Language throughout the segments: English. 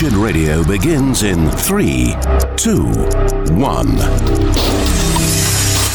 Radio begins in three, two, one.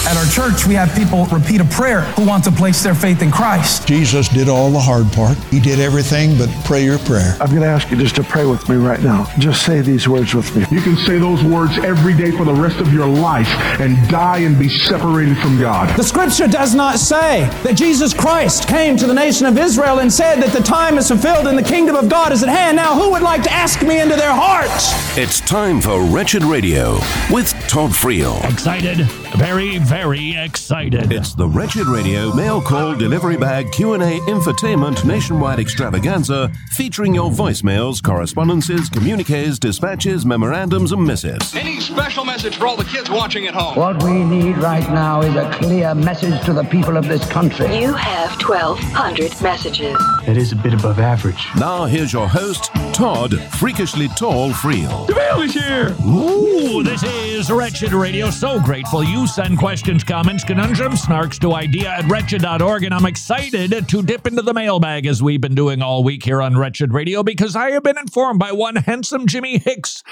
At our church, we have people repeat a prayer who want to place their faith in Christ. Jesus did all the hard part. He did everything but pray your prayer. I'm going to ask you just to pray with me right now. Just say these words with me. You can say those words every day for the rest of your life and die and be separated from God. The scripture does not say that Jesus Christ came to the nation of Israel and said that the time is fulfilled and the kingdom of God is at hand. Now, who would like to ask me into their hearts? It's time for Wretched Radio with Todd Friel. Excited, very, very excited. It's the Wretched Radio mail call delivery bag Q&A infotainment nationwide extravaganza featuring your voicemails, correspondences, communiques, dispatches, memorandums and missives. Any special message for all the kids watching at home? What we need right now is a clear message to the people of this country. You have 1,200 messages. That is a bit above average. Now here's your host, Todd Freakishly Tall Friel. The mail is here! Ooh, this is Wretched Radio. So grateful you send questions, comments, conundrums, snarks to idea at wretched.org, and I'm excited to dip into the mailbag as we've been doing all week here on Wretched Radio because I have been informed by one handsome Jimmy Hicks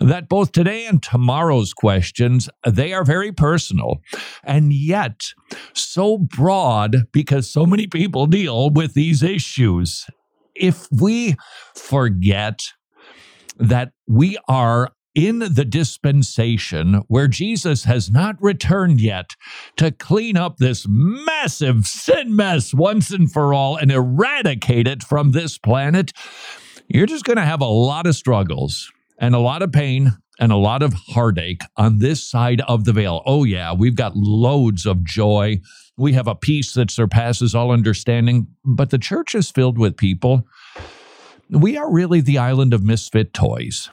that both today and tomorrow's questions they are very personal and yet so broad because so many people deal with these issues. If we forget that we are in the dispensation where Jesus has not returned yet to clean up this massive sin mess once and for all and eradicate it from this planet, you're just going to have a lot of struggles and a lot of pain and a lot of heartache on this side of the veil. Oh, yeah, we've got loads of joy. We have a peace that surpasses all understanding, but the church is filled with people. We are really the island of misfit toys.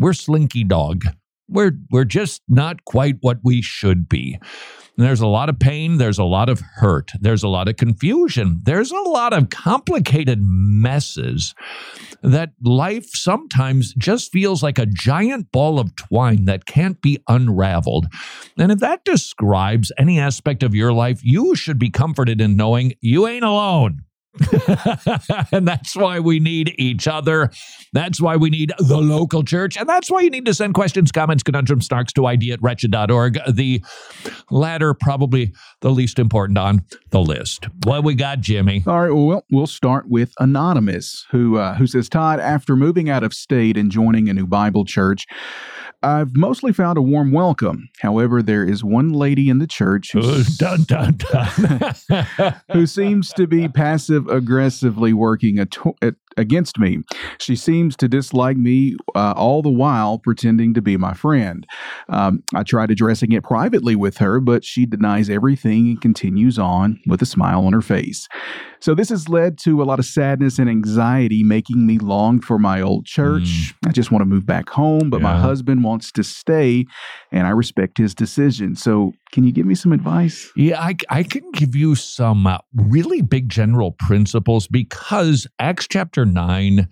We're slinky dog. We're, we're just not quite what we should be. And there's a lot of pain. There's a lot of hurt. There's a lot of confusion. There's a lot of complicated messes that life sometimes just feels like a giant ball of twine that can't be unraveled. And if that describes any aspect of your life, you should be comforted in knowing you ain't alone. and that's why we need each other. That's why we need the local church. And that's why you need to send questions, comments, conundrums, snarks to ID at wretched.org. The latter, probably the least important on the list. What we got, Jimmy? All right. Well, we'll start with Anonymous, who, uh, who says, Todd, after moving out of state and joining a new Bible church, I've mostly found a warm welcome. However, there is one lady in the church Ooh, dun, dun, dun. who seems to be passive aggressively working at, at, against me. She seems to dislike me uh, all the while pretending to be my friend. Um, I tried addressing it privately with her, but she denies everything and continues on with a smile on her face. So, this has led to a lot of sadness and anxiety, making me long for my old church. Mm. I just want to move back home, but yeah. my husband wants to stay, and I respect his decision. So, can you give me some advice? Yeah, I, I can give you some uh, really big general principles because Acts chapter 9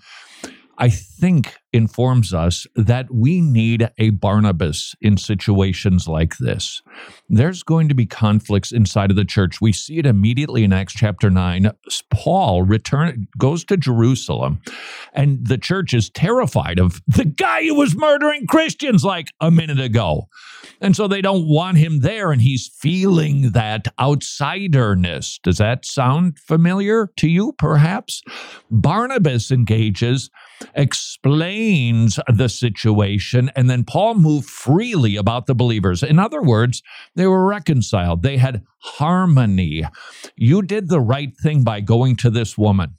I think informs us that we need a Barnabas in situations like this. There's going to be conflicts inside of the church. We see it immediately in Acts chapter 9. Paul return goes to Jerusalem and the church is terrified of the guy who was murdering Christians like a minute ago. And so they don't want him there and he's feeling that outsiderness. Does that sound familiar to you perhaps? Barnabas engages explains the situation, and then Paul moved freely about the believers. In other words, they were reconciled, they had harmony. You did the right thing by going to this woman.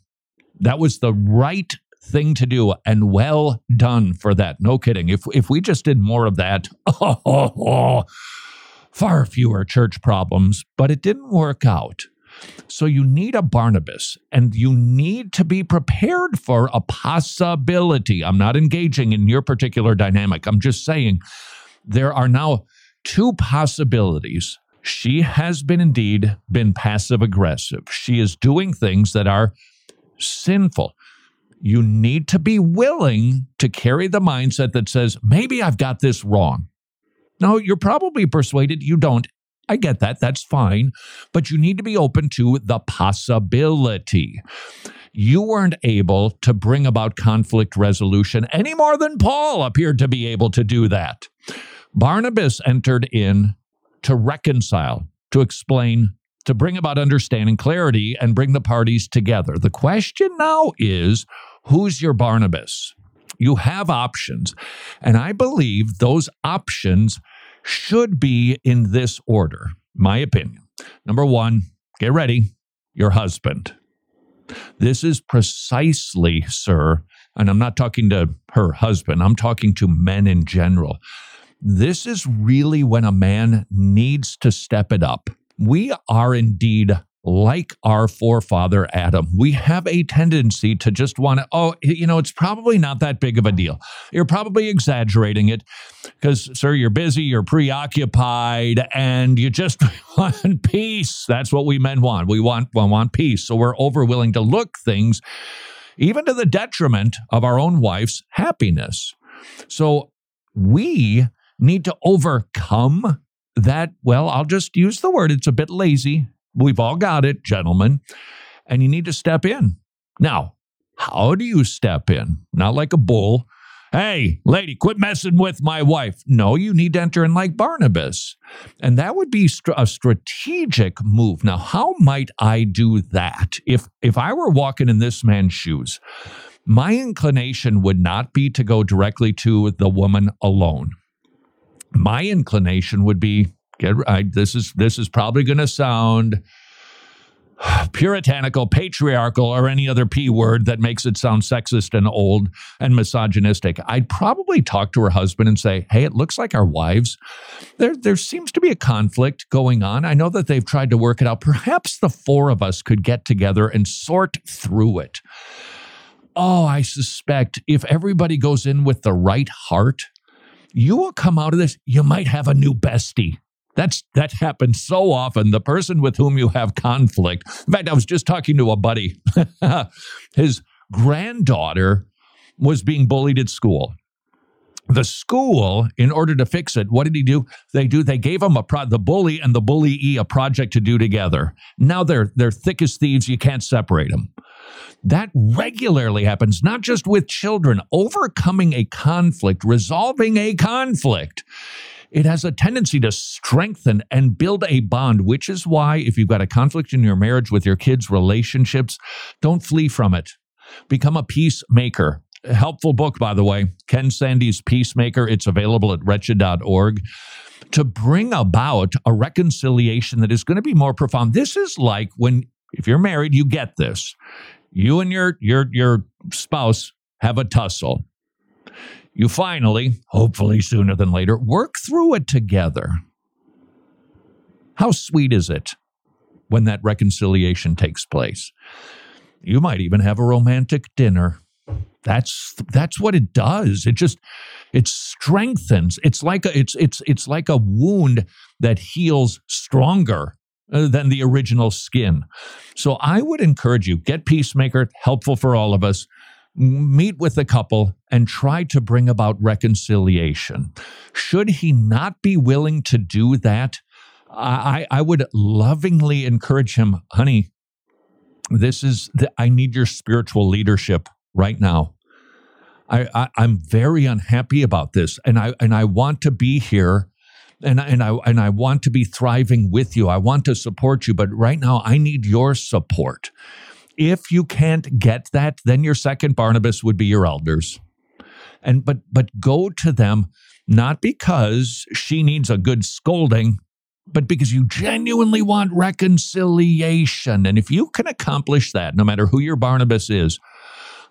That was the right thing to do and well done for that. No kidding. If if we just did more of that, oh, oh, oh, far fewer church problems, but it didn't work out. So you need a Barnabas and you need to be prepared for a possibility. I'm not engaging in your particular dynamic. I'm just saying there are now two possibilities. She has been indeed been passive aggressive. She is doing things that are sinful. You need to be willing to carry the mindset that says, maybe I've got this wrong. No, you're probably persuaded you don't. I get that. That's fine. But you need to be open to the possibility. You weren't able to bring about conflict resolution any more than Paul appeared to be able to do that. Barnabas entered in to reconcile, to explain, to bring about understanding, clarity, and bring the parties together. The question now is who's your Barnabas? You have options. And I believe those options should be in this order, my opinion. Number one, get ready, your husband. This is precisely, sir, and I'm not talking to her husband, I'm talking to men in general. This is really when a man needs to step it up. We are indeed like our forefather Adam, we have a tendency to just want to, oh, you know, it's probably not that big of a deal. You're probably exaggerating it because, sir, you're busy, you're preoccupied, and you just want peace. That's what we men want. We want, we want peace. So we're over willing to look things, even to the detriment of our own wife's happiness. So we need to overcome that. Well, I'll just use the word, it's a bit lazy We've all got it, gentlemen, and you need to step in. Now, how do you step in? Not like a bull. Hey, lady, quit messing with my wife. No, you need to enter in like Barnabas. And that would be a strategic move. Now, how might I do that? If if I were walking in this man's shoes, my inclination would not be to go directly to the woman alone. My inclination would be Get I, this is this is probably going to sound puritanical, patriarchal, or any other p word that makes it sound sexist and old and misogynistic. I'd probably talk to her husband and say, "Hey, it looks like our wives there there seems to be a conflict going on. I know that they've tried to work it out. Perhaps the four of us could get together and sort through it." Oh, I suspect if everybody goes in with the right heart, you will come out of this. You might have a new bestie. That's that happens so often. The person with whom you have conflict. In fact, I was just talking to a buddy. His granddaughter was being bullied at school. The school, in order to fix it, what did he do? They do. They gave him a pro- the bully and the bullyee a project to do together. Now they're they're thick as thieves. You can't separate them. That regularly happens, not just with children. Overcoming a conflict, resolving a conflict it has a tendency to strengthen and build a bond, which is why if you've got a conflict in your marriage with your kids' relationships, don't flee from it. Become a peacemaker. A helpful book, by the way, Ken Sande's Peacemaker. It's available at wretched.org to bring about a reconciliation that is going to be more profound. This is like when, if you're married, you get this. You and your your your spouse have a tussle you finally, hopefully sooner than later, work through it together. How sweet is it when that reconciliation takes place? You might even have a romantic dinner. That's that's what it does. It just it strengthens. It's like a it's it's it's like a wound that heals stronger uh, than the original skin. So I would encourage you get peacemaker helpful for all of us meet with the couple and try to bring about reconciliation. Should he not be willing to do that, I, I would lovingly encourage him, honey, this is, the, I need your spiritual leadership right now. I, I, I'm very unhappy about this, and I and I want to be here and and I and I want to be thriving with you. I want to support you, but right now I need your support. If you can't get that, then your second Barnabas would be your elders. And but but go to them not because she needs a good scolding, but because you genuinely want reconciliation. And if you can accomplish that, no matter who your Barnabas is,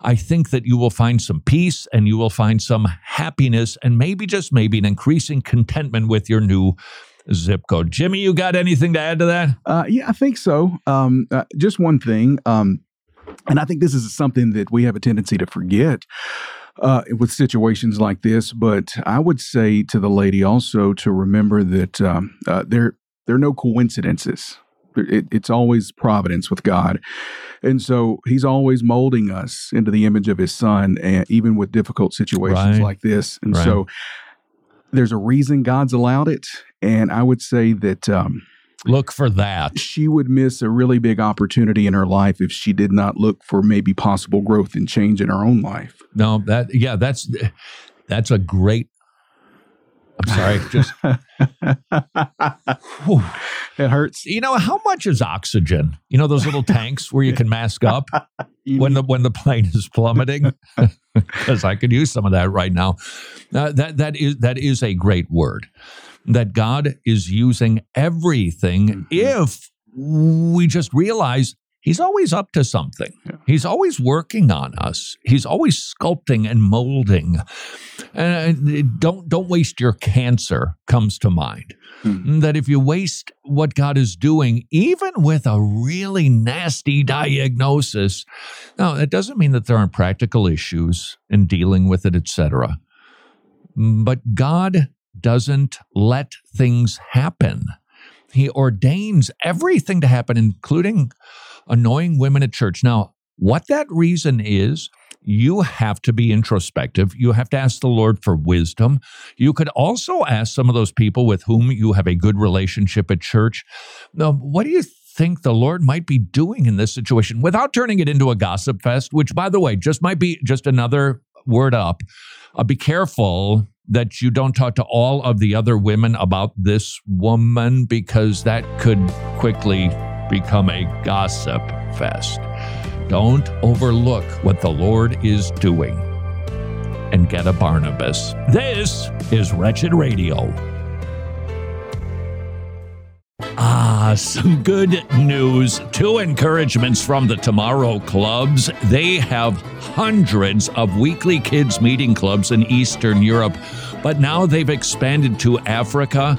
I think that you will find some peace and you will find some happiness and maybe just maybe an increasing contentment with your new zip code. Jimmy, you got anything to add to that? Uh, yeah, I think so. Um, uh, just one thing. Um, and I think this is something that we have a tendency to forget. Uh, with situations like this, but I would say to the lady also to remember that um, uh, there there are no coincidences. It, it's always providence with God, and so He's always molding us into the image of His Son, and even with difficult situations right. like this. And right. so there's a reason God's allowed it, and I would say that um, look for that. She would miss a really big opportunity in her life if she did not look for maybe possible growth and change in her own life. No, that yeah, that's that's a great I'm sorry, just it hurts. You know how much is oxygen? You know those little tanks where you can mask up when the when the plane is plummeting. Because I could use some of that right now. Uh, that that is that is a great word. That God is using everything mm-hmm. if we just realize He's always up to something. Yeah. He's always working on us. He's always sculpting and molding. And don't don't waste your cancer comes to mind. Mm-hmm. That if you waste what God is doing, even with a really nasty diagnosis, now it doesn't mean that there aren't practical issues in dealing with it, etc. But God doesn't let things happen. He ordains everything to happen, including annoying women at church. Now, what that reason is, you have to be introspective. You have to ask the Lord for wisdom. You could also ask some of those people with whom you have a good relationship at church, now, what do you think the Lord might be doing in this situation without turning it into a gossip fest, which, by the way, just might be just another word up. Uh, be careful that you don't talk to all of the other women about this woman because that could quickly become a gossip fest. Don't overlook what the Lord is doing and get a Barnabas. This is Wretched Radio. Ah, some good news. Two encouragements from the Tomorrow Clubs. They have hundreds of weekly kids' meeting clubs in Eastern Europe, but now they've expanded to Africa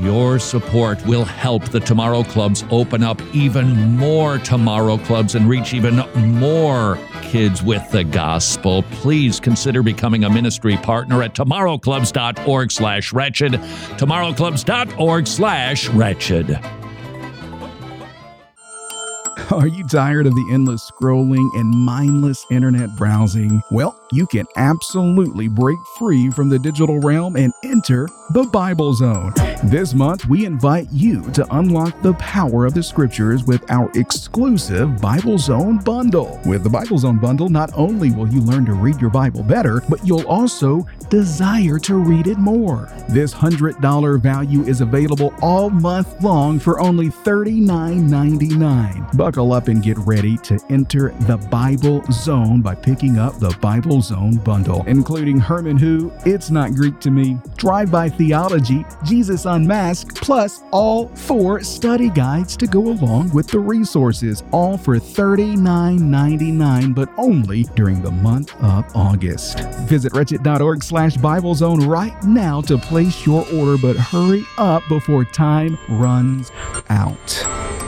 Your support will help the Tomorrow Clubs open up even more Tomorrow Clubs and reach even more kids with the gospel. Please consider becoming a ministry partner at tomorrowclubs.org slash wretched, tomorrowclubs.org slash wretched. Are you tired of the endless scrolling and mindless internet browsing? Well, you can absolutely break free from the digital realm and enter the Bible Zone. This month, we invite you to unlock the power of the scriptures with our exclusive Bible Zone bundle. With the Bible Zone bundle, not only will you learn to read your Bible better, but you'll also desire to read it more. This $100 value is available all month long for only $39.99. Buckle up and get ready to enter the Bible Zone by picking up the Bible Zone bundle, including Herman Who, It's Not Greek to Me, Drive By Theology, Jesus Unmasked, plus all four study guides to go along with the resources, all for $39.99, but only during the month of August. Visit wretched.org slash Bible Zone right now to place your order, but hurry up before time runs out.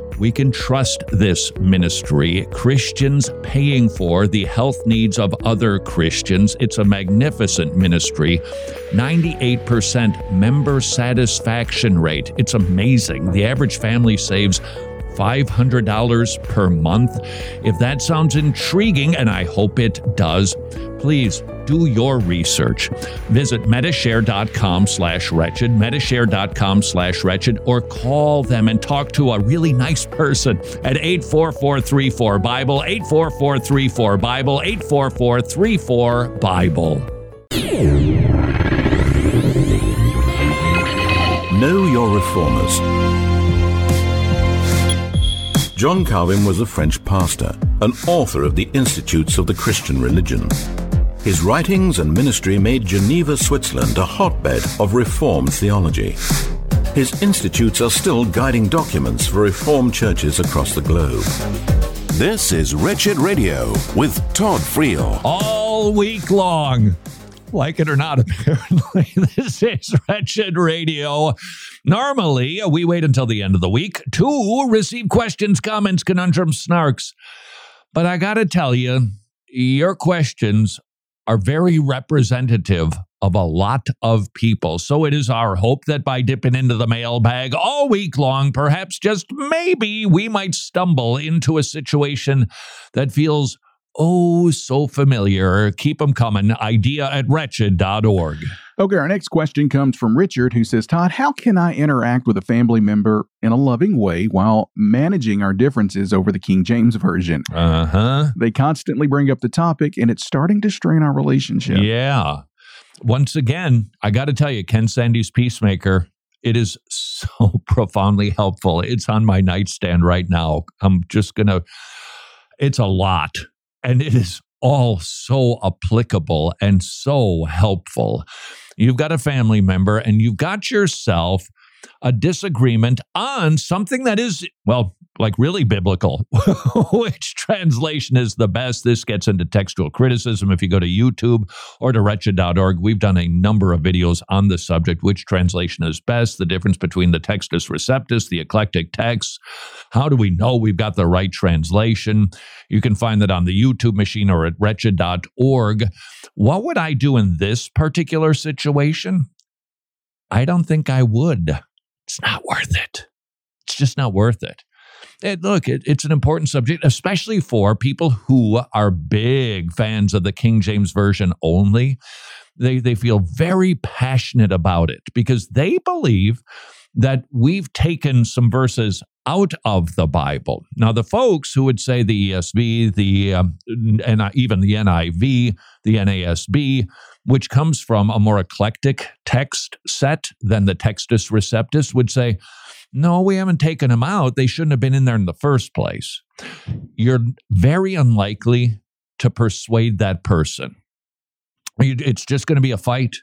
we can trust this ministry. Christians paying for the health needs of other Christians. It's a magnificent ministry. 98% member satisfaction rate. It's amazing. The average family saves $500 per month. If that sounds intriguing, and I hope it does, please do your research. Visit medishare.com slash wretched, medishare.com slash wretched, or call them and talk to a really nice person at 84434-BIBLE, 84434-BIBLE, 84434-BIBLE. Know your reformers. John Calvin was a French pastor, an author of the Institutes of the Christian Religion. His writings and ministry made Geneva, Switzerland a hotbed of Reformed theology. His institutes are still guiding documents for Reformed churches across the globe. This is Wretched Radio with Todd Friel. All week long. Like it or not, apparently, this is Wretched Radio. Normally, we wait until the end of the week to receive questions, comments, conundrums, snarks. But I got to tell you, your questions are very representative of a lot of people. So it is our hope that by dipping into the mailbag all week long, perhaps just maybe we might stumble into a situation that feels oh so familiar. Keep them coming. Idea at wretched.org. Okay, our next question comes from Richard, who says, Todd, how can I interact with a family member in a loving way while managing our differences over the King James Version? Uh huh. They constantly bring up the topic, and it's starting to strain our relationship. Yeah. Once again, I got to tell you, Ken Sande's Peacemaker, it is so profoundly helpful. It's on my nightstand right now. I'm just going to, it's a lot, and it is all so applicable and so helpful. You've got a family member and you've got yourself a disagreement on something that is, well, like really biblical. Which translation is the best? This gets into textual criticism. If you go to YouTube or to wretched.org, we've done a number of videos on the subject. Which translation is best? The difference between the Textus Receptus, the eclectic texts. How do we know we've got the right translation? You can find that on the YouTube machine or at wretched.org. What would I do in this particular situation? I don't think I would. It's not worth it. It's just not worth it. And look, it, it's an important subject, especially for people who are big fans of the King James Version only. They, they feel very passionate about it because they believe that we've taken some verses out of the Bible. Now, the folks who would say the ESV, the um, and even the NIV, the NASB, which comes from a more eclectic text set than the Textus Receptus, would say, no, we haven't taken them out. They shouldn't have been in there in the first place. You're very unlikely to persuade that person. It's just going to be a fight.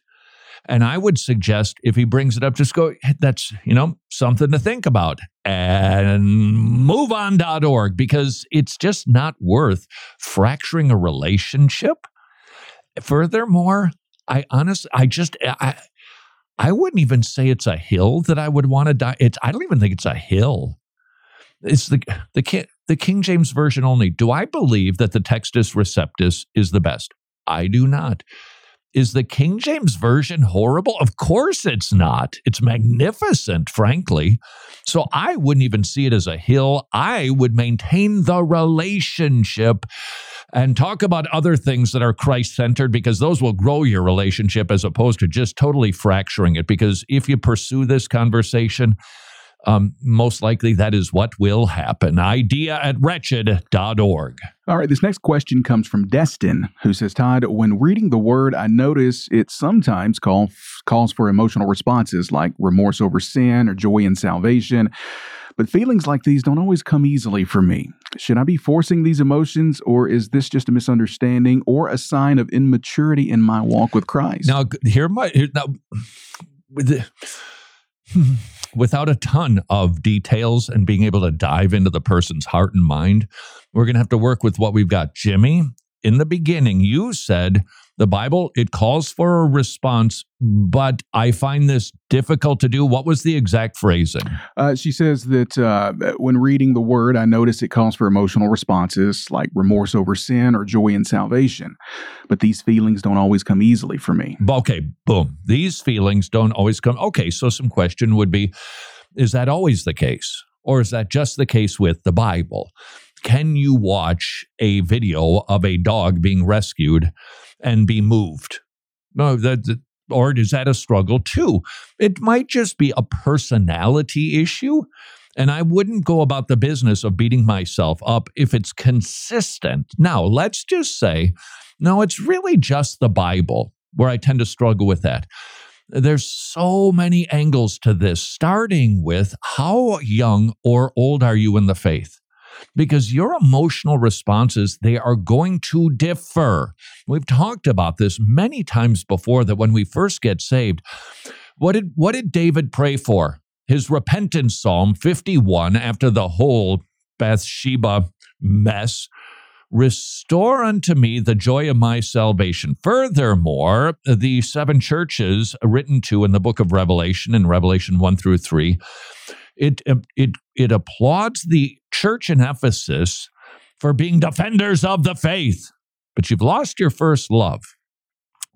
And I would suggest if he brings it up, just go, that's, you know, something to think about and move on.org because it's just not worth fracturing a relationship. Furthermore, I honestly, I just, I, I wouldn't even say it's a hill that I would want to die. It's, I don't even think it's a hill. It's the, the, the King James Version only. Do I believe that the Textus Receptus is the best? I do not. Is the King James Version horrible? Of course it's not. It's magnificent, frankly. So I wouldn't even see it as a hill. I would maintain the relationship and talk about other things that are Christ centered because those will grow your relationship as opposed to just totally fracturing it. Because if you pursue this conversation, um, most likely that is what will happen. Idea at wretched.org. All right, this next question comes from Destin, who says, Todd, when reading the word, I notice it sometimes call, calls for emotional responses like remorse over sin or joy in salvation. But feelings like these don't always come easily for me. Should I be forcing these emotions, or is this just a misunderstanding or a sign of immaturity in my walk with Christ? Now, here my here, now, with the, without a ton of details and being able to dive into the person's heart and mind, we're going to have to work with what we've got. Jimmy, in the beginning, you said the Bible, it calls for a response, but I find this difficult to do. What was the exact phrasing? Uh, she says that uh, when reading the word, I notice it calls for emotional responses like remorse over sin or joy in salvation. But these feelings don't always come easily for me. Okay, boom. These feelings don't always come. Okay, so some question would be is that always the case? Or is that just the case with the Bible? Can you watch a video of a dog being rescued and be moved? No, that, or is that a struggle too? It might just be a personality issue. And I wouldn't go about the business of beating myself up if it's consistent. Now, let's just say, no, it's really just the Bible where I tend to struggle with that. There's so many angles to this, starting with how young or old are you in the faith? Because your emotional responses they are going to differ. We've talked about this many times before that when we first get saved, what did what did David pray for? His repentance psalm 51 after the whole Bathsheba mess Restore unto me the joy of my salvation. Furthermore, the seven churches written to in the book of Revelation, in Revelation 1 through 3, it, um, it, it applauds the church in Ephesus for being defenders of the faith. But you've lost your first love.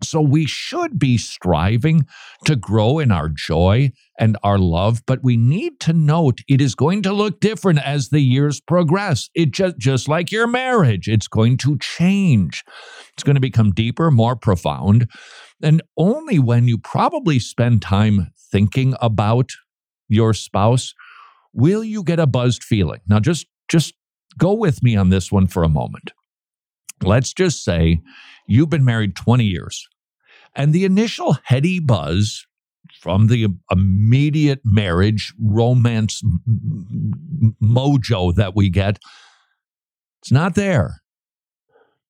So we should be striving to grow in our joy and our love, but we need to note it is going to look different as the years progress. It just just like your marriage, it's going to change. It's going to become deeper, more profound. And only when you probably spend time thinking about your spouse will you get a buzzed feeling. Now just just go with me on this one for a moment. Let's just say you've been married 20 years and the initial heady buzz from the immediate marriage romance mojo that we get, it's not there.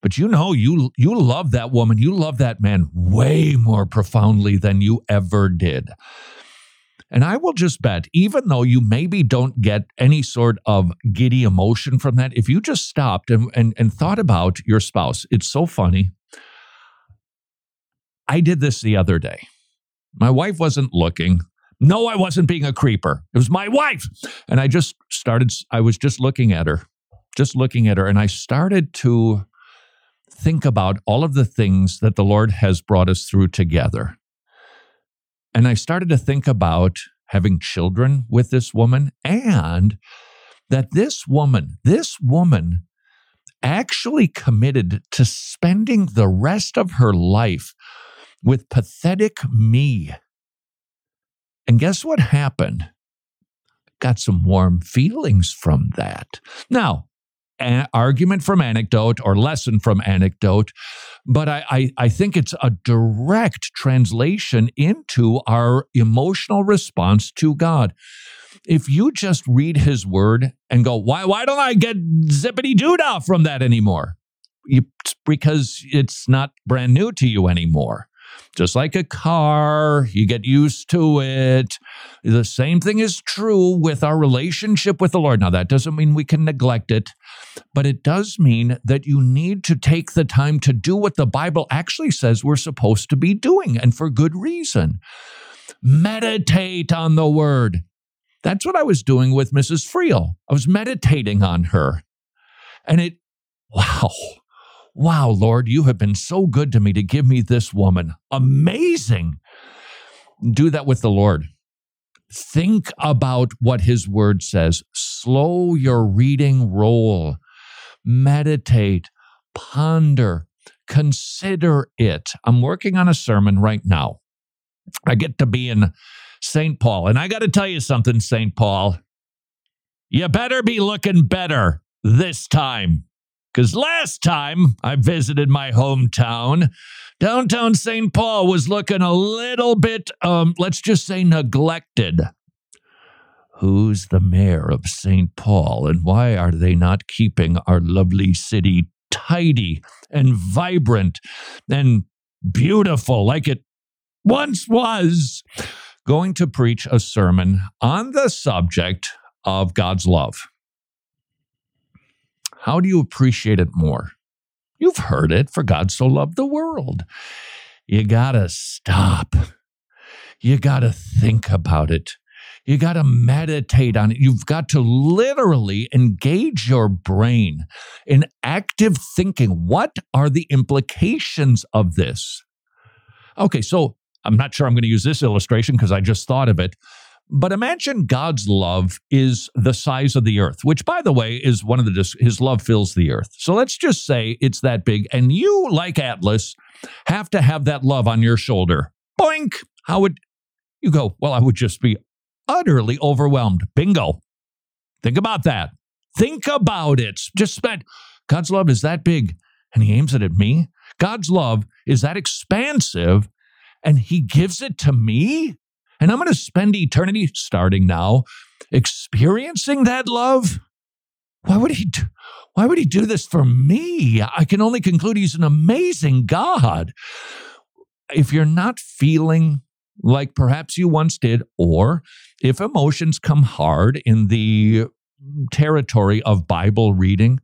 But you know, you you love that woman, you love that man way more profoundly than you ever did. And I will just bet, even though you maybe don't get any sort of giddy emotion from that, if you just stopped and, and, and thought about your spouse, it's so funny. I did this the other day. My wife wasn't looking. No, I wasn't being a creeper. It was my wife. And I just started, I was just looking at her, just looking at her. And I started to think about all of the things that the Lord has brought us through together. And I started to think about having children with this woman and that this woman, this woman actually committed to spending the rest of her life with pathetic me. And guess what happened? Got some warm feelings from that. Now, argument from anecdote or lesson from anecdote, but I, I, I, think it's a direct translation into our emotional response to God. If you just read his word and go, why, why don't I get zippity doodah from that anymore? You, because it's not brand new to you anymore just like a car, you get used to it. The same thing is true with our relationship with the Lord. Now, that doesn't mean we can neglect it, but it does mean that you need to take the time to do what the Bible actually says we're supposed to be doing, and for good reason. Meditate on the word. That's what I was doing with Mrs. Friel. I was meditating on her. And it, wow, Wow, Lord, you have been so good to me to give me this woman. Amazing. Do that with the Lord. Think about what his word says. Slow your reading roll. Meditate, ponder, consider it. I'm working on a sermon right now. I get to be in St. Paul. And I got to tell you something, St. Paul. You better be looking better this time. Because last time I visited my hometown, downtown St. Paul was looking a little bit, um, let's just say, neglected. Who's the mayor of St. Paul, and why are they not keeping our lovely city tidy and vibrant and beautiful like it once was? Going to preach a sermon on the subject of God's love. How do you appreciate it more? You've heard it, for God so loved the world. You gotta stop. You gotta think about it. You got to meditate on it. You've got to literally engage your brain in active thinking. What are the implications of this? Okay, so I'm not sure I'm going to use this illustration because I just thought of it. But imagine God's love is the size of the earth, which, by the way, is one of the, his love fills the earth. So let's just say it's that big. And you, like Atlas, have to have that love on your shoulder. Boink. How would you go? Well, I would just be utterly overwhelmed. Bingo. Think about that. Think about it. Just spend. God's love is that big and he aims it at me. God's love is that expansive and he gives it to me. And I'm going to spend eternity starting now experiencing that love. why would he do, why would he do this for me? I can only conclude he's an amazing God. If you're not feeling like perhaps you once did, or if emotions come hard in the territory of Bible reading,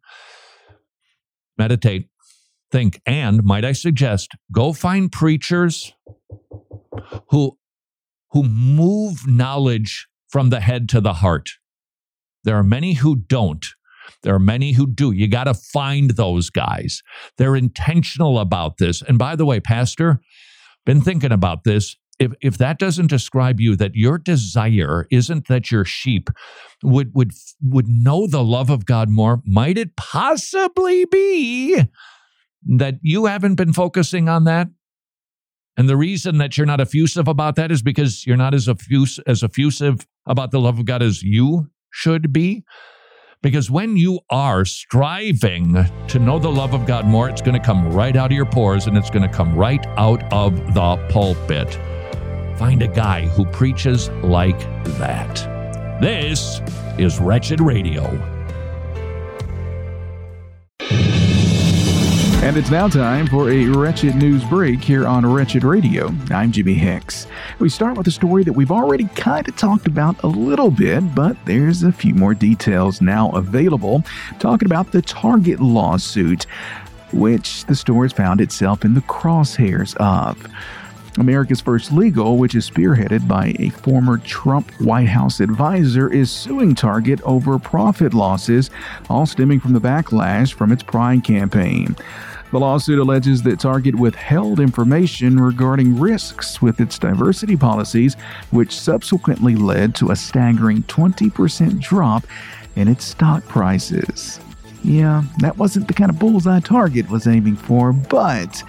meditate, think, and might I suggest, go find preachers who who move knowledge from the head to the heart. There are many who don't. There are many who do. You got to find those guys. They're intentional about this. And by the way, Pastor, been thinking about this. If, if that doesn't describe you, that your desire isn't that your sheep would, would, would know the love of God more, might it possibly be that you haven't been focusing on that? And the reason that you're not effusive about that is because you're not as effuse, as effusive about the love of God as you should be. Because when you are striving to know the love of God more, it's going to come right out of your pores and it's going to come right out of the pulpit. Find a guy who preaches like that. This is Wretched Radio. And it's now time for a Wretched News Break here on Wretched Radio. I'm Jimmy Hicks. We start with a story that we've already kind of talked about a little bit, but there's a few more details now available. Talking about the Target lawsuit, which the store has found itself in the crosshairs of. America's First Legal, which is spearheaded by a former Trump White House advisor, is suing Target over profit losses, all stemming from the backlash from its Pride campaign. The lawsuit alleges that Target withheld information regarding risks with its diversity policies, which subsequently led to a staggering 20% drop in its stock prices. Yeah, that wasn't the kind of bullseye Target was aiming for, but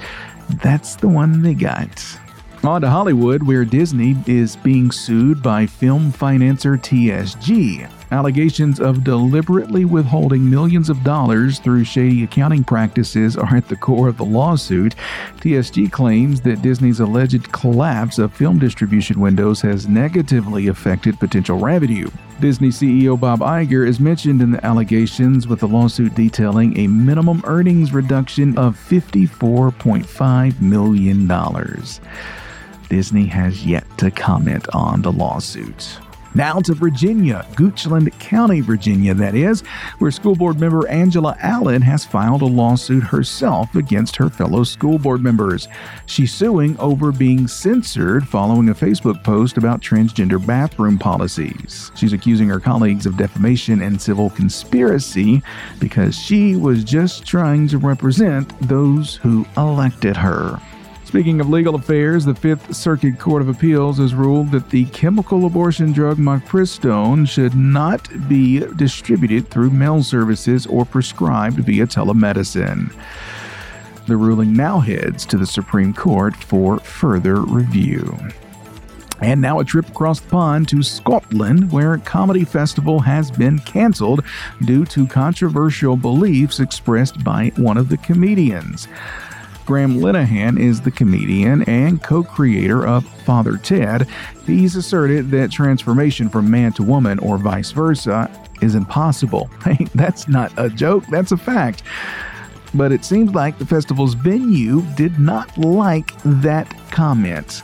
that's the one they got. On to Hollywood, where Disney is being sued by film financer TSG. Allegations of deliberately withholding millions of dollars through shady accounting practices are at the core of the lawsuit. TSG claims that Disney's alleged collapse of film distribution windows has negatively affected potential revenue. Disney CEO Bob Iger is mentioned in the allegations, with the lawsuit detailing a minimum earnings reduction of $54.5 million. Disney has yet to comment on the lawsuit. Now to Virginia, Goochland County, Virginia, that is, where school board member Angela Allen has filed a lawsuit herself against her fellow school board members. She's suing over being censored following a Facebook post about transgender bathroom policies. She's accusing her colleagues of defamation and civil conspiracy because she was just trying to represent those who elected her. Speaking of legal affairs, the Fifth Circuit Court of Appeals has ruled that the chemical abortion drug mifepristone should not be distributed through mail services or prescribed via telemedicine. The ruling now heads to the Supreme Court for further review. And now a trip across the pond to Scotland, where a comedy festival has been canceled due to controversial beliefs expressed by one of the comedians. Graham Linehan is the comedian and co creator of Father Ted. He's asserted that transformation from man to woman or vice versa is impossible. Hey, that's not a joke, that's a fact. But it seems like the festival's venue did not like that comment.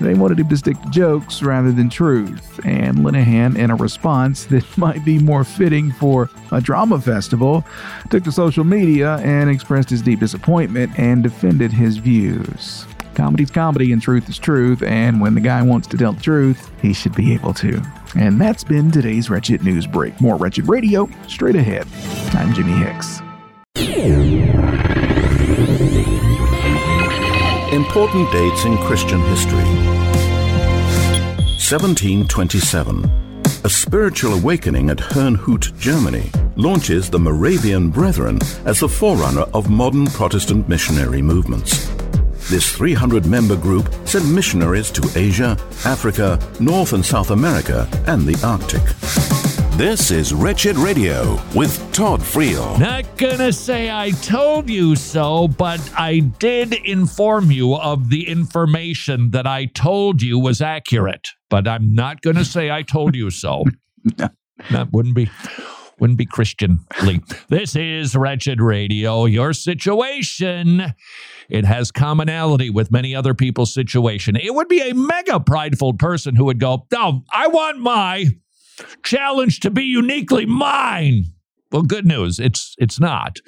They wanted him to stick to jokes rather than truth, and Linehan, in a response that might be more fitting for a drama festival, took to social media and expressed his deep disappointment and defended his views. Comedy's comedy and truth is truth, and when the guy wants to tell the truth, he should be able to. And that's been today's Wretched News Break. More Wretched Radio straight ahead. I'm Jimmy Hicks. Important dates in Christian history. 1727. A spiritual awakening at Herrnhut, Germany, launches the Moravian Brethren as the forerunner of modern Protestant missionary movements. This 300 member group sent missionaries to Asia, Africa, North and South America, and the Arctic. This is Wretched Radio with Todd Friel. Not gonna say I told you so, but I did inform you of the information that I told you was accurate. But I'm not gonna say I told you so. that wouldn't be Wouldn't be Christianly. this is Wretched Radio. Your situation. It has commonality with many other people's situation. It would be a mega prideful person who would go, Oh, I want my challenge to be uniquely mine. Well, good news. It's it's not.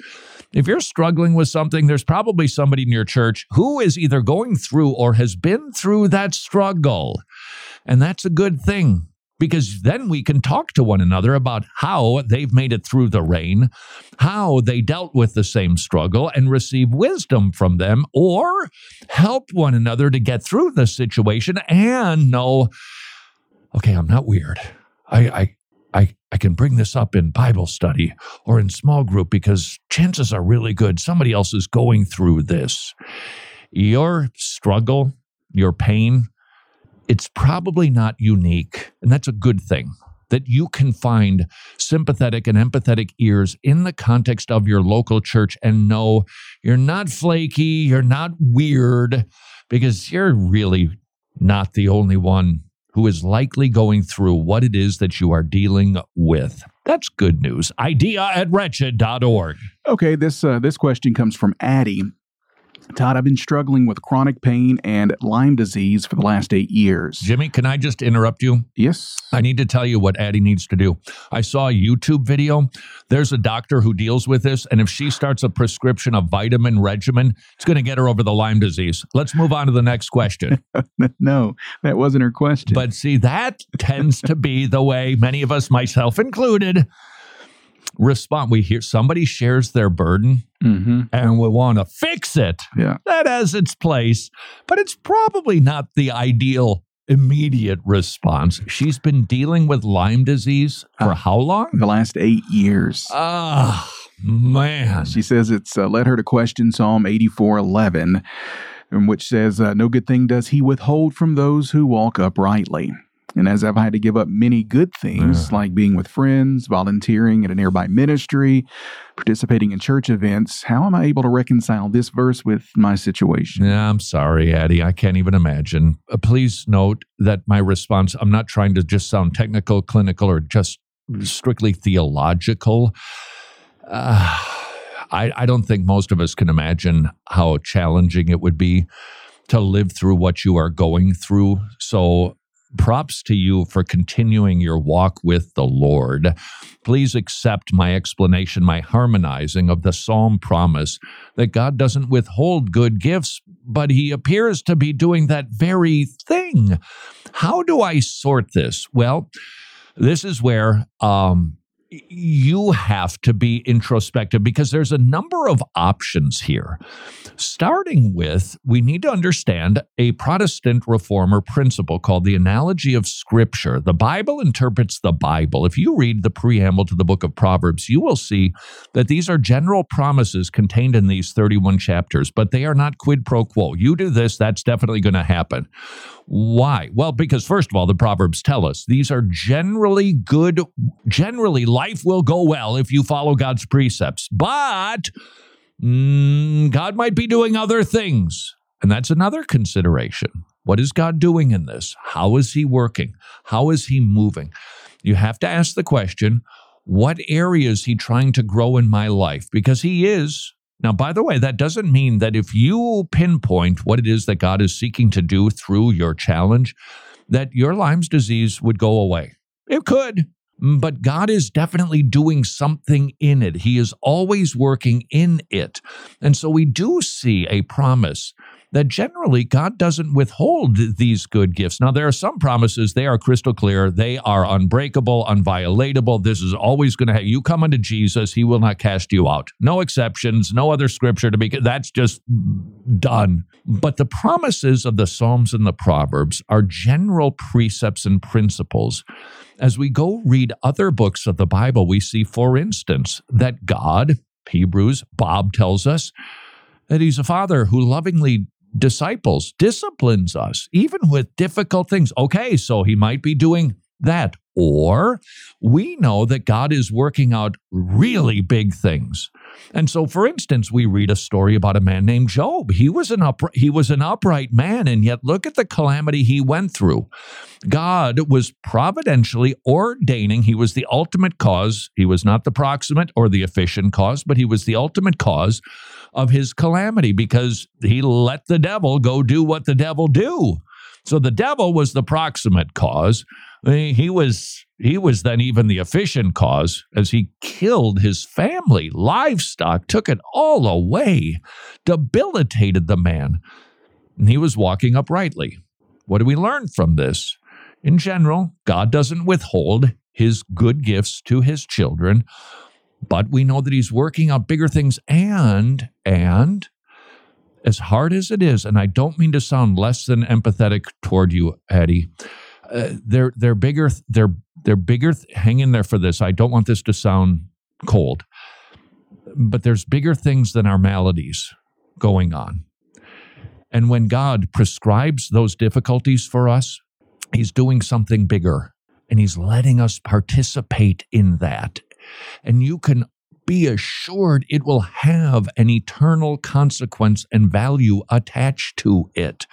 If you're struggling with something, there's probably somebody in your church who is either going through or has been through that struggle. And that's a good thing because then we can talk to one another about how they've made it through the rain, how they dealt with the same struggle and receive wisdom from them, or help one another to get through the situation and know, okay, I'm not weird. I, I, I, I can bring this up in Bible study or in small group because chances are really good somebody else is going through this. Your struggle, your pain, it's probably not unique. And that's a good thing that you can find sympathetic and empathetic ears in the context of your local church and know you're not flaky, you're not weird, because you're really not the only one who is likely going through what it is that you are dealing with. That's good news. Idea at wretched.org. Okay, this uh, this question comes from Addie. Todd, I've been struggling with chronic pain and Lyme disease for the last eight years. Jimmy, can I just interrupt you? Yes. I need to tell you what Addie needs to do. I saw a YouTube video. There's a doctor who deals with this, and if she starts a prescription of vitamin regimen, it's going to get her over the Lyme disease. Let's move on to the next question. no, that wasn't her question. But see, that tends to be the way many of us, myself included, respond. We hear somebody shares their burden mm-hmm. and we want to fix it. Yeah. That has its place, but it's probably not the ideal immediate response. She's been dealing with Lyme disease for uh, how long? The last eight years. Ah, man. She says it's uh, led her to question Psalm 84 11, which says, uh, No good thing does he withhold from those who walk uprightly. And as I've had to give up many good things, like being with friends, volunteering at a nearby ministry, participating in church events, how am I able to reconcile this verse with my situation? Yeah, I'm sorry, Addie. I can't even imagine. Uh, please note that my response, I'm not trying to just sound technical, clinical, or just strictly theological. Uh, I, I don't think most of us can imagine how challenging it would be to live through what you are going through. So props to you for continuing your walk with the Lord. Please accept my explanation, my harmonizing of the psalm promise that God doesn't withhold good gifts, but he appears to be doing that very thing. How do I sort this? Well, this is where um, you have to be introspective because there's a number of options here. Starting with, we need to understand a Protestant reformer principle called the analogy of Scripture. The Bible interprets the Bible. If you read the preamble to the book of Proverbs, you will see that these are general promises contained in these 31 chapters, but they are not quid pro quo. You do this, that's definitely going to happen. Why? Well, because first of all, the Proverbs tell us these are generally good, generally, life will go well if you follow God's precepts. But mm, God might be doing other things. And that's another consideration. What is God doing in this? How is He working? How is He moving? You have to ask the question what area is He trying to grow in my life? Because He is now, by the way, that doesn't mean that if you pinpoint what it is that God is seeking to do through your challenge, that your Lyme's disease would go away. It could, Mm, but God is definitely doing something in it. He is always working in it. And so we do see a promise that generally God doesn't withhold these good gifts. Now, there are some promises, they are crystal clear, they are unbreakable, unviolatable. This is always going to have you come unto Jesus, he will not cast you out. No exceptions, no other scripture to be, that's just done. But the promises of the Psalms and the Proverbs are general precepts and principles. As we go read other books of the Bible, we see, for instance, that God, Hebrews, Bob tells us, that he's a father who lovingly disciples, disciplines us, even with difficult things. Okay, so he might be doing that. Or we know that God is working out really big things. And so, for instance, we read a story about a man named Job. He was an he was an upright man, and yet look at the calamity he went through. God was providentially ordaining. He was the ultimate cause. He was not the proximate or the efficient cause, but he was the ultimate cause of his calamity because he let the devil go do what the devil do. So the devil was the proximate cause. He was he was then even the efficient cause as he killed his family, livestock, took it all away, debilitated the man. And he was walking uprightly. What do we learn from this? In general, God doesn't withhold his good gifts to his children, but we know that he's working out bigger things and and as hard as it is, and I don't mean to sound less than empathetic toward you, Eddie, uh, they're they're bigger they're they're bigger hang in there for this i don't want this to sound cold but there's bigger things than our maladies going on. And when god prescribes those difficulties for us he's doing something bigger and he's letting us participate in that and you can be assured it will have an eternal consequence and value attached to it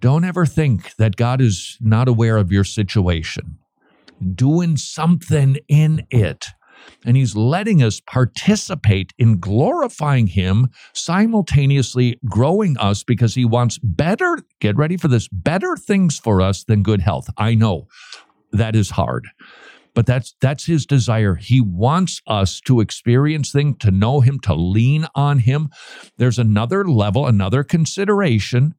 don't ever think that God is not aware of your situation, doing something in it. And he's letting us participate in glorifying him, simultaneously growing us because he wants better, get ready for this, better things for us than good health. I know that is hard but that's that's his desire he wants us to experience things to know him to lean on him there's another level another consideration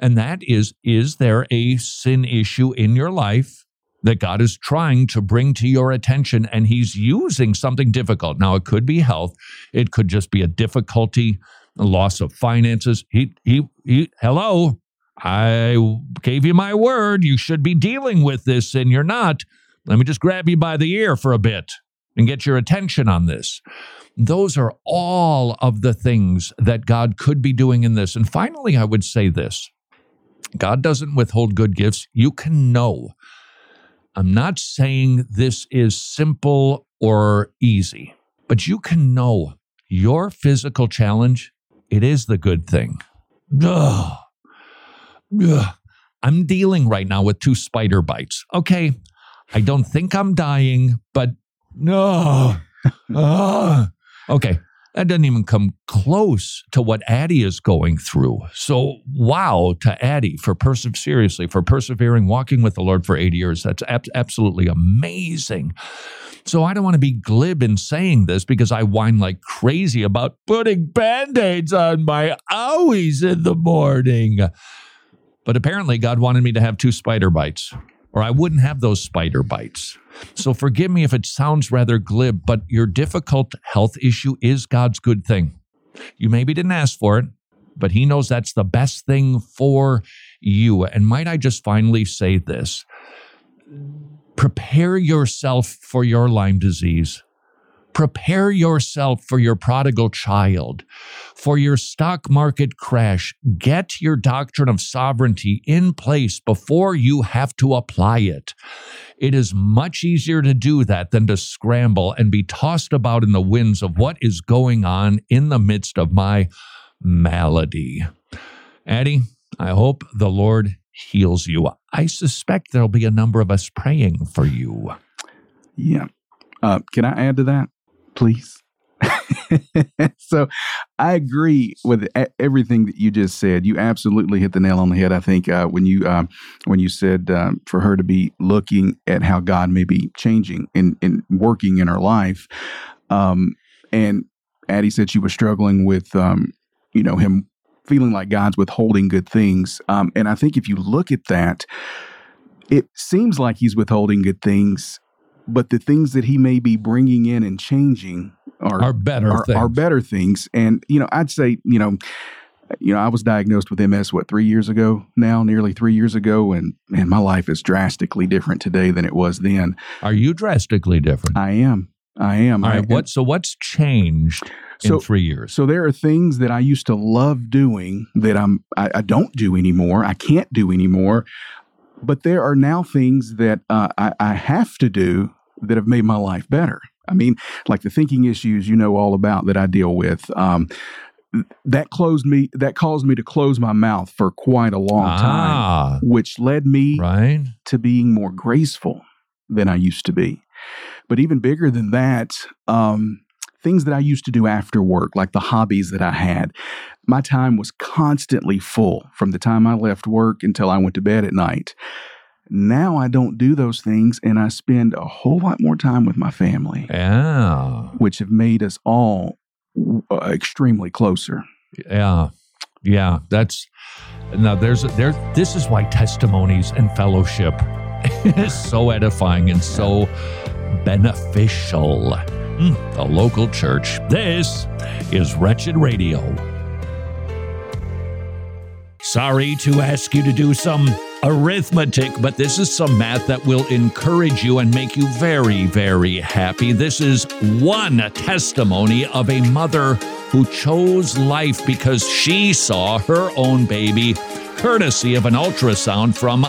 and that is, is there a sin issue in your life that God is trying to bring to your attention and he's using something difficult? Now, it could be health, it could just be a difficulty, a loss of finances. He, he, he, hello, I gave you my word. You should be dealing with this and you're not. Let me just grab you by the ear for a bit and get your attention on this. Those are all of the things that God could be doing in this. And finally, I would say this God doesn't withhold good gifts. You can know. I'm not saying this is simple or easy, but you can know your physical challenge, it is the good thing. Ugh. Ugh. I'm dealing right now with two spider bites. Okay. I don't think I'm dying, but no. uh, okay. That doesn't even come close to what Addie is going through. So, wow to Addie for perse- seriously for persevering, walking with the Lord for 80 years. That's ab- absolutely amazing. So, I don't want to be glib in saying this because I whine like crazy about putting band aids on my owies in the morning. But apparently, God wanted me to have two spider bites, or I wouldn't have those spider bites. So forgive me if it sounds rather glib, but your difficult health issue is God's good thing. You maybe didn't ask for it, but He knows that's the best thing for you. And might I just finally say this? Prepare yourself for your Lyme disease. Prepare yourself for your prodigal child, for your stock market crash. Get your doctrine of sovereignty in place before you have to apply it. It is much easier to do that than to scramble and be tossed about in the winds of what is going on in the midst of my malady. Addie, I hope the Lord heals you. I suspect there'll be a number of us praying for you. Yeah. Uh, can I add to that? Please. so I agree with everything that you just said. You absolutely hit the nail on the head. I think uh, when you uh, when you said um, for her to be looking at how God may be changing and, working in her life, um, and Addie said she was struggling with um, you know him feeling like God's withholding good things. Um, and I think if you look at that, it seems like He's withholding good things but the things that he may be bringing in and changing are, are better are, things. are better things. And you know, I'd say you know, you know, I was diagnosed with MS what three years ago now, nearly three years ago, and man, my life is drastically different today than it was then. Are you drastically different? I am. I am. All right. I, what? So what's changed? so, in three years. So there are things that I used to love doing that I'm I, I don't do anymore. I can't do anymore but there are now things that uh, I, I have to do that have made my life better. I mean, like the thinking issues you know all about that I deal with. Um, that closed me that caused me to close my mouth for quite a long Ah. time which led me Right? to being more graceful than i used to be but even bigger than that um, things that i used to do after work like the hobbies that i had my time was constantly full from the time i left work until i went to bed at night now i don't do those things and i spend a whole lot more time with my family Yeah. which have made us all uh, extremely closer Yeah. Yeah. That's now there's there this is why testimonies and fellowship is so edifying and so beneficial. Mm, the local church. This is Wretched Radio. Sorry to ask you to do some arithmetic, but this is some math that will encourage you and make you very, very happy. This is one testimony of a mother who chose life because she saw her own baby, courtesy of an ultrasound from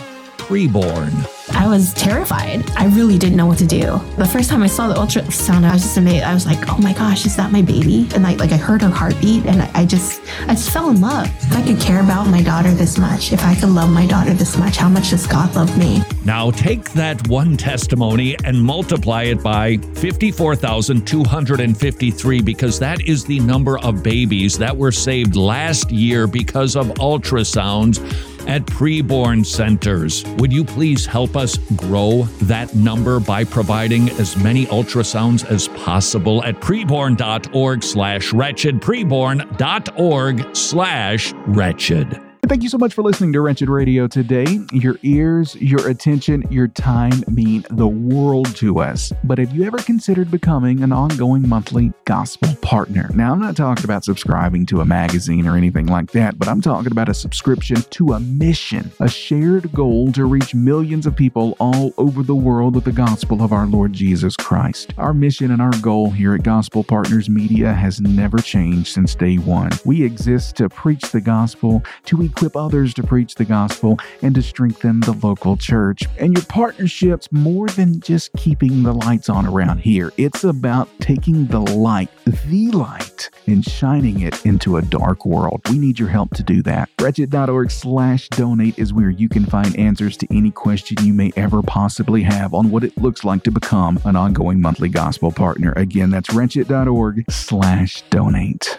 preborn. I was terrified. I really didn't know what to do. The first time I saw the ultrasound, I was just amazed. I was like, "Oh my gosh, is that my baby?" And I like I heard her heartbeat, and I, I just I just fell in love. If I could care about my daughter this much, if I could love my daughter this much, how much does God love me? Now take that one testimony and multiply it by 54,253 because that is the number of babies that were saved last year because of ultrasounds at preborn centers. Would you please help us grow that number by providing as many ultrasounds as possible at preborn.org slash wretched, preborn.org slash wretched. Thank you so much for listening to Wretched Radio today. Your ears, your attention, your time mean the world to us. But have you ever considered becoming an ongoing monthly gospel partner? Now, I'm not talking about subscribing to a magazine or anything like that, but I'm talking about a subscription to a mission, a shared goal to reach millions of people all over the world with the gospel of our Lord Jesus Christ. Our mission and our goal here at Gospel Partners Media has never changed since day one. We exist to preach the gospel, to equip others to preach the gospel, and to strengthen the local church. And your partnership's more than just keeping the lights on around here. It's about taking the light, the light, and shining it into a dark world. We need your help to do that. Wretched.org slash donate is where you can find answers to any question you may ever possibly have on what it looks like to become an ongoing monthly gospel partner. Again, that's wretched.org slash donate.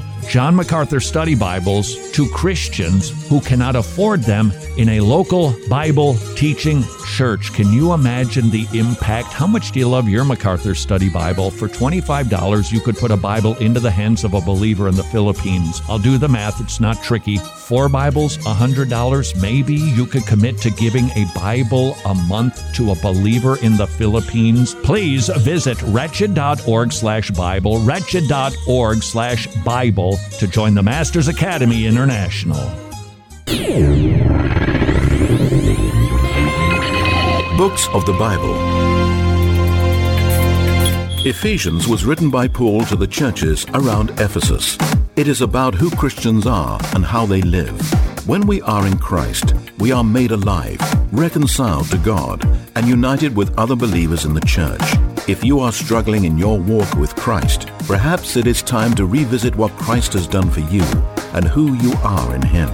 John MacArthur study Bibles to Christians who cannot afford them in a local Bible teaching church. Can you imagine the impact? How much do you love your MacArthur study Bible? For $25, you could put a Bible into the hands of a believer in the Philippines. I'll do the math, it's not tricky. Four Bibles, $100. Maybe you could commit to giving a Bible a month to a believer in the Philippines. Please visit wretched.org slash Bible, wretched.org slash Bible to join the Masters Academy International. Books of the Bible. Ephesians was written by Paul to the churches around Ephesus. It is about who Christians are and how they live. When we are in Christ, we are made alive, reconciled to God, and united with other believers in the church. If you are struggling in your walk with Christ, perhaps it is time to revisit what Christ has done for you and who you are in Him.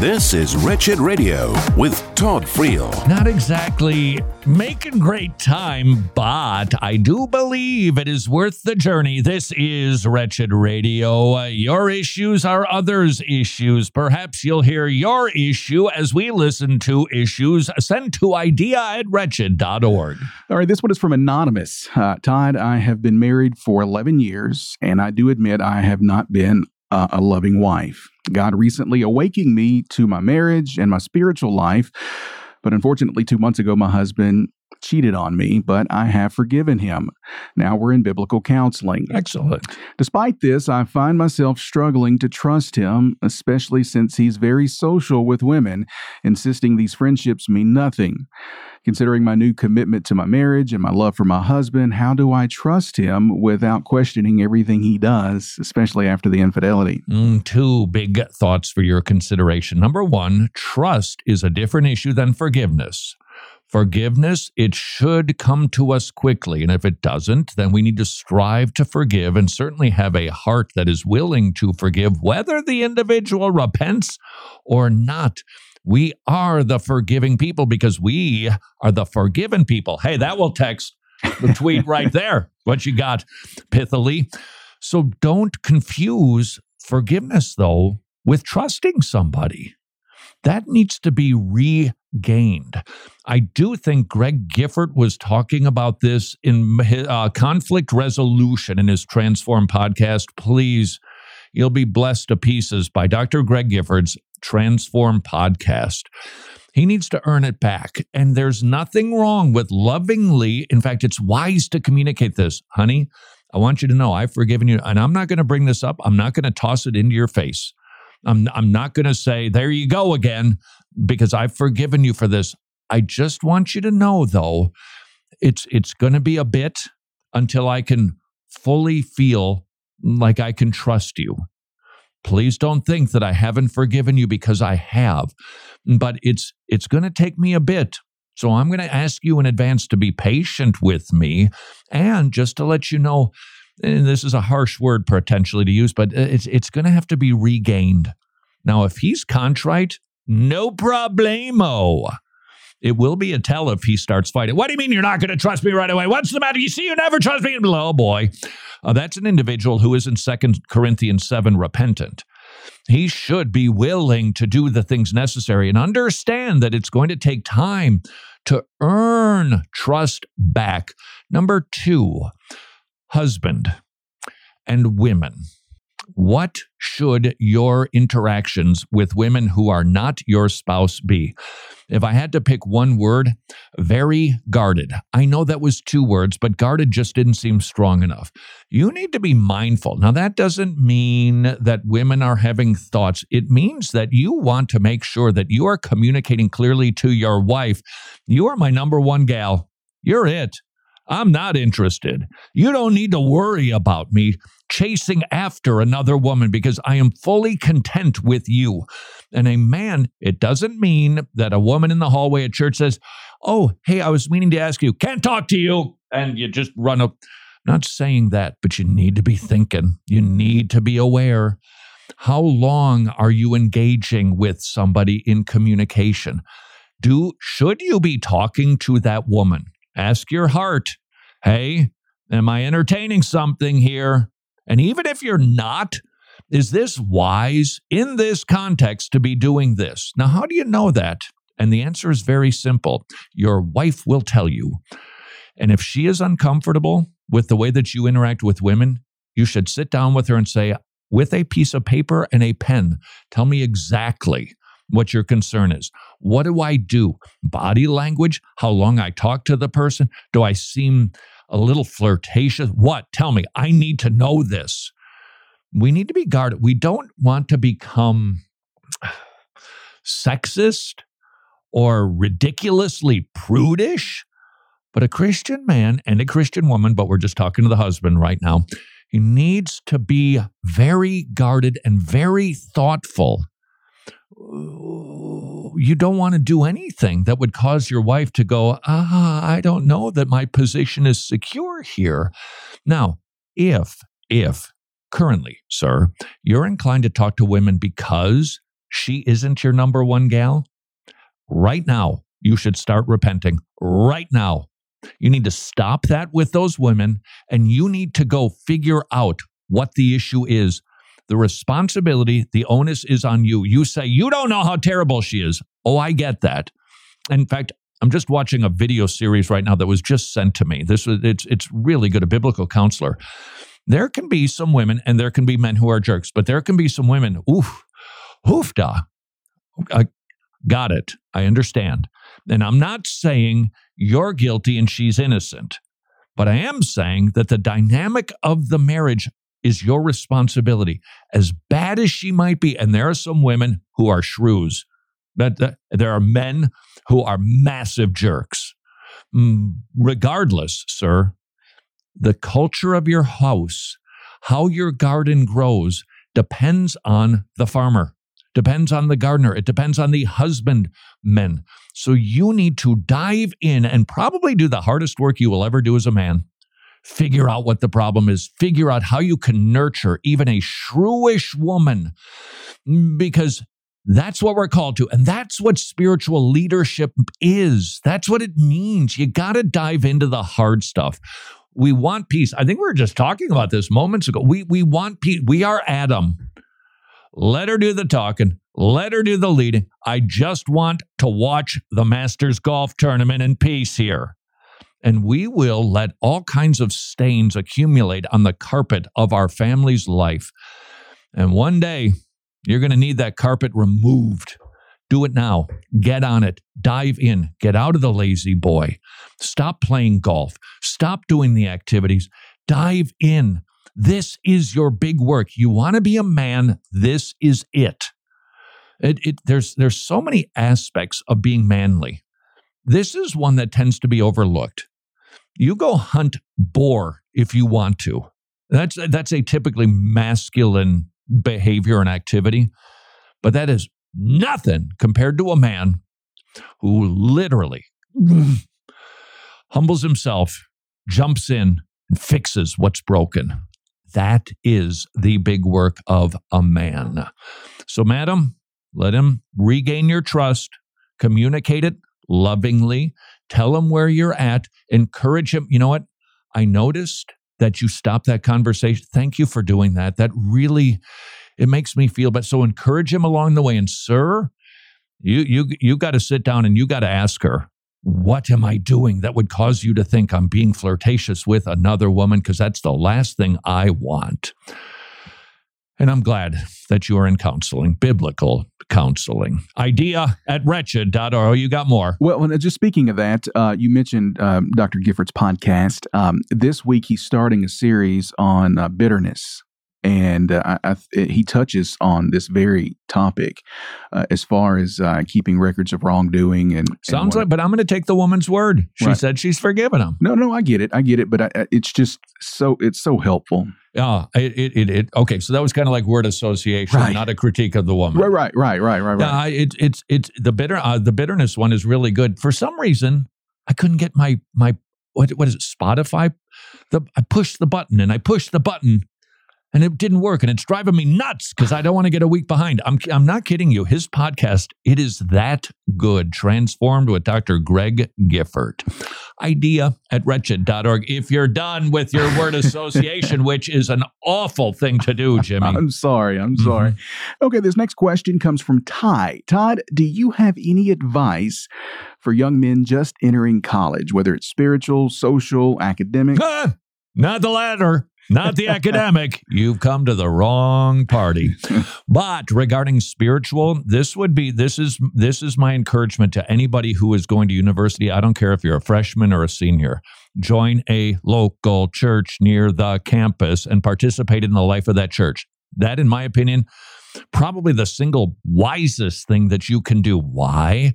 This is Wretched Radio with Todd Friel. Not exactly making great time, but I do believe it is worth the journey. This is Wretched Radio. Uh, your issues are others' issues. Perhaps you'll hear your issue as we listen to issues sent to idea at wretched.org. All right, this one is from Anonymous. Uh, Todd, I have been married for 11 years, and I do admit I have not been uh, a loving wife. God recently awakened me to my marriage and my spiritual life, But unfortunately, two months ago, my husband cheated on me, but I have forgiven him. Now we're in biblical counseling. Excellent. Despite this, I find myself struggling to trust him, especially since he's very social with women, insisting these friendships mean nothing. Considering my new commitment to my marriage and my love for my husband, how do I trust him without questioning everything he does, especially after the infidelity? Mm, two big thoughts for your consideration. Number one, trust is a different issue than forgiveness. Forgiveness, it should come to us quickly. And if it doesn't, then we need to strive to forgive and certainly have a heart that is willing to forgive, whether the individual repents or not. We are the forgiving people because we are the forgiven people. Hey, that will text the tweet right there. What you got, pithily. So don't confuse forgiveness, though, with trusting somebody. That needs to be regained. I do think Greg Gifford was talking about this in uh, conflict resolution in his Transform podcast. Please, you'll be blessed to pieces by Dr. Greg Gifford's Transform podcast. He needs to earn it back. And there's nothing wrong with lovingly, in fact, it's wise to communicate this. Honey, I want you to know I've forgiven you. And I'm not going to bring this up, I'm not going to toss it into your face. I'm, I'm not going to say, there you go again, because I've forgiven you for this. I just want you to know, though, it's, it's going to be a bit until I can fully feel like I can trust you. Please don't think that I haven't forgiven you because I have, but it's it's going to take me a bit. So I'm going to ask you in advance to be patient with me and just to let you know and this is a harsh word potentially to use, but it's it's going to have to be regained. Now, if he's contrite, no problemo. It will be a tell if he starts fighting. What do you mean you're not going to trust me right away? What's the matter? You see, you never trust me. Oh boy, uh, that's an individual who is in Second Corinthians seven repentant. He should be willing to do the things necessary and understand that it's going to take time to earn trust back. Number two, husband and women. What should your interactions with women who are not your spouse be? If I had to pick one word, very guarded. I know that was two words, but guarded just didn't seem strong enough. You need to be mindful. Now, that doesn't mean that women are having thoughts. It means that you want to make sure that you are communicating clearly to your wife. You are my number one gal. You're it. I'm not interested. You don't need to worry about me chasing after another woman because I am fully content with you. And a man, it doesn't mean that a woman in the hallway at church says, Oh, hey, I was meaning to ask you, can't talk to you. And you just run up. Not saying that, but you need to be thinking. You need to be aware. How long are you engaging with somebody in communication? Do should you be talking to that woman? Ask your heart, hey, am I entertaining something here? And even if you're not, is this wise in this context to be doing this? Now, how do you know that? And the answer is very simple your wife will tell you. And if she is uncomfortable with the way that you interact with women, you should sit down with her and say, with a piece of paper and a pen, tell me exactly what your concern is. What do I do? Body language, how long I talk to the person? Do I seem a little flirtatious? What? Tell me. I need to know this. We need to be guarded. We don't want to become sexist or ridiculously prudish. But a Christian man and a Christian woman, but we're just talking to the husband right now, he needs to be very guarded and very thoughtful you don't want to do anything that would cause your wife to go, ah, I don't know that my position is secure here. Now, if, if currently, sir, you're inclined to talk to women because she isn't your number one gal, right now, you should start repenting. Right now. You need to stop that with those women and you need to go figure out what the issue is the responsibility, the onus is on you. You say, You don't know how terrible she is. Oh, I get that. In fact, I'm just watching a video series right now that was just sent to me. This was it's it's really good, a biblical counselor. There can be some women and there can be men who are jerks, but there can be some women, oof, hoofda. I got it. I understand. And I'm not saying you're guilty and she's innocent, but I am saying that the dynamic of the marriage is your responsibility. As bad as she might be, and there are some women who are shrews, that, that there are men who are massive jerks. Mm, regardless, sir, the culture of your house, how your garden grows, depends on the farmer, depends on the gardener, it depends on the husbandmen. So you need to dive in and probably do the hardest work you will ever do as a man. Figure out what the problem is, figure out how you can nurture even a shrewish woman, because that's what we're called to. And that's what spiritual leadership is. That's what it means. You got to dive into the hard stuff. We want peace. I think we were just talking about this moments ago. We, we want peace. We are Adam. Let her do the talking. Let her do the leading. I just want to watch the Masters Golf Tournament in peace here. And we will let all kinds of stains accumulate on the carpet of our family's life. And one day, you're going to need that carpet removed. Do it now. Get on it. Dive in. Get out of the La-Z-Boy. Stop playing golf. Stop doing the activities. Dive in. This is your big work. You want to be a man. This is it. It, it. There's there's so many aspects of being manly. This is one that tends to be overlooked. You go hunt boar if you want to. That's that's a typically masculine behavior and activity, but that is nothing compared to a man who literally humbles himself, jumps in, and fixes what's broken. That is the big work of a man. So, madam, let him regain your trust, communicate it lovingly, tell him where you're at, encourage him. You know what? I noticed that you stopped that conversation. Thank you for doing that. That really it makes me feel but so encourage him along the way and sir, you you you got to sit down and you got to ask her, what am I doing that would cause you to think I'm being flirtatious with another woman because that's the last thing I want. And I'm glad that you are in counseling, biblical counseling. Idea at wretched.org. Oh, you got more. Well, just speaking of that, uh, you mentioned um, Dr. Gifford's podcast. Um, this week, he's starting a series on uh, bitterness and uh, I, I, he touches on this very topic uh, as far as uh, keeping records of wrongdoing and sounds and like. But I'm going to take the woman's word. She right. said she's forgiven him. No, no, I get it, I get it, but I, it's just so it's so helpful. Yeah, it, it, it, okay. So that was kind of like word association, right. not a critique of the woman. Right, right, right, right, right. right. Yeah, it, it's it's the bitter uh, the bitterness one is really good. For some reason, I couldn't get my my what what is it Spotify? The I pushed the button and I pushed the button and it didn't work and it's driving me nuts because I don't want to get a week behind. I'm I'm not kidding you. His podcast, it is that good. Transformed with Dr. Greg Gifford. Idea at wretched.org. If you're done with your word association, which is an awful thing to do, Jimmy. I'm sorry. I'm sorry. Mm-hmm. Okay, this next question comes from Ty. Todd, do you have any advice for young men just entering college, whether it's spiritual, social, academic? Ah, not the latter not the academic. You've come to the wrong party. But regarding spiritual, this would be this is this is my encouragement to anybody who is going to university. I don't care if you're a freshman or a senior. Join a local church near the campus and participate in the life of that church. That, in my opinion, probably the single wisest thing that you can do. Why?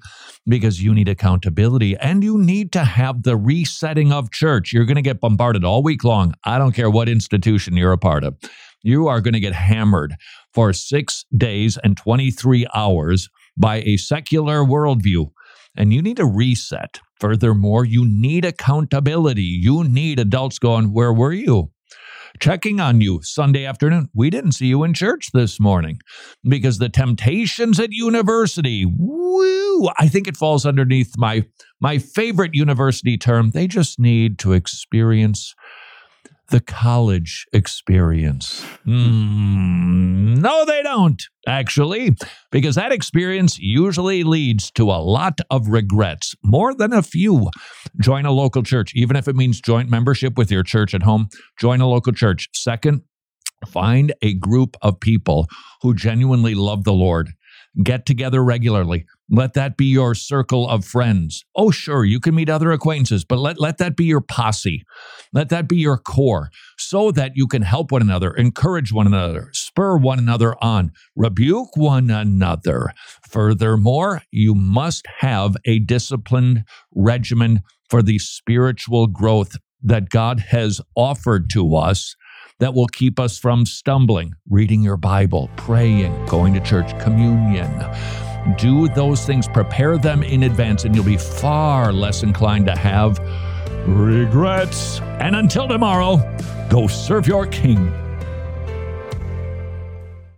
Because you need accountability and you need to have the resetting of church. You're going to get bombarded all week long. I don't care what institution you're a part of. You are going to get hammered for six days and 23 hours by a secular worldview. And you need a reset. Furthermore, you need accountability. You need adults going, Where were you? Checking on you Sunday afternoon. We didn't see you in church this morning because the temptations at university, woo, I think it falls underneath my my favorite university term. They just need to experience the college experience. Mm, no, they don't, actually, because that experience usually leads to a lot of regrets, more than a few. Join a local church, even if it means joint membership with your church at home. Join a local church. Second, find a group of people who genuinely love the Lord. Get together regularly. Let that be your circle of friends. Oh, sure, you can meet other acquaintances, but let, let that be your posse. Let that be your core so that you can help one another, encourage one another, spur one another on, rebuke one another. Furthermore, you must have a disciplined regimen for the spiritual growth that God has offered to us that will keep us from stumbling, reading your Bible, praying, going to church, communion. Do those things, prepare them in advance, and you'll be far less inclined to have regrets. And until tomorrow, go serve your king.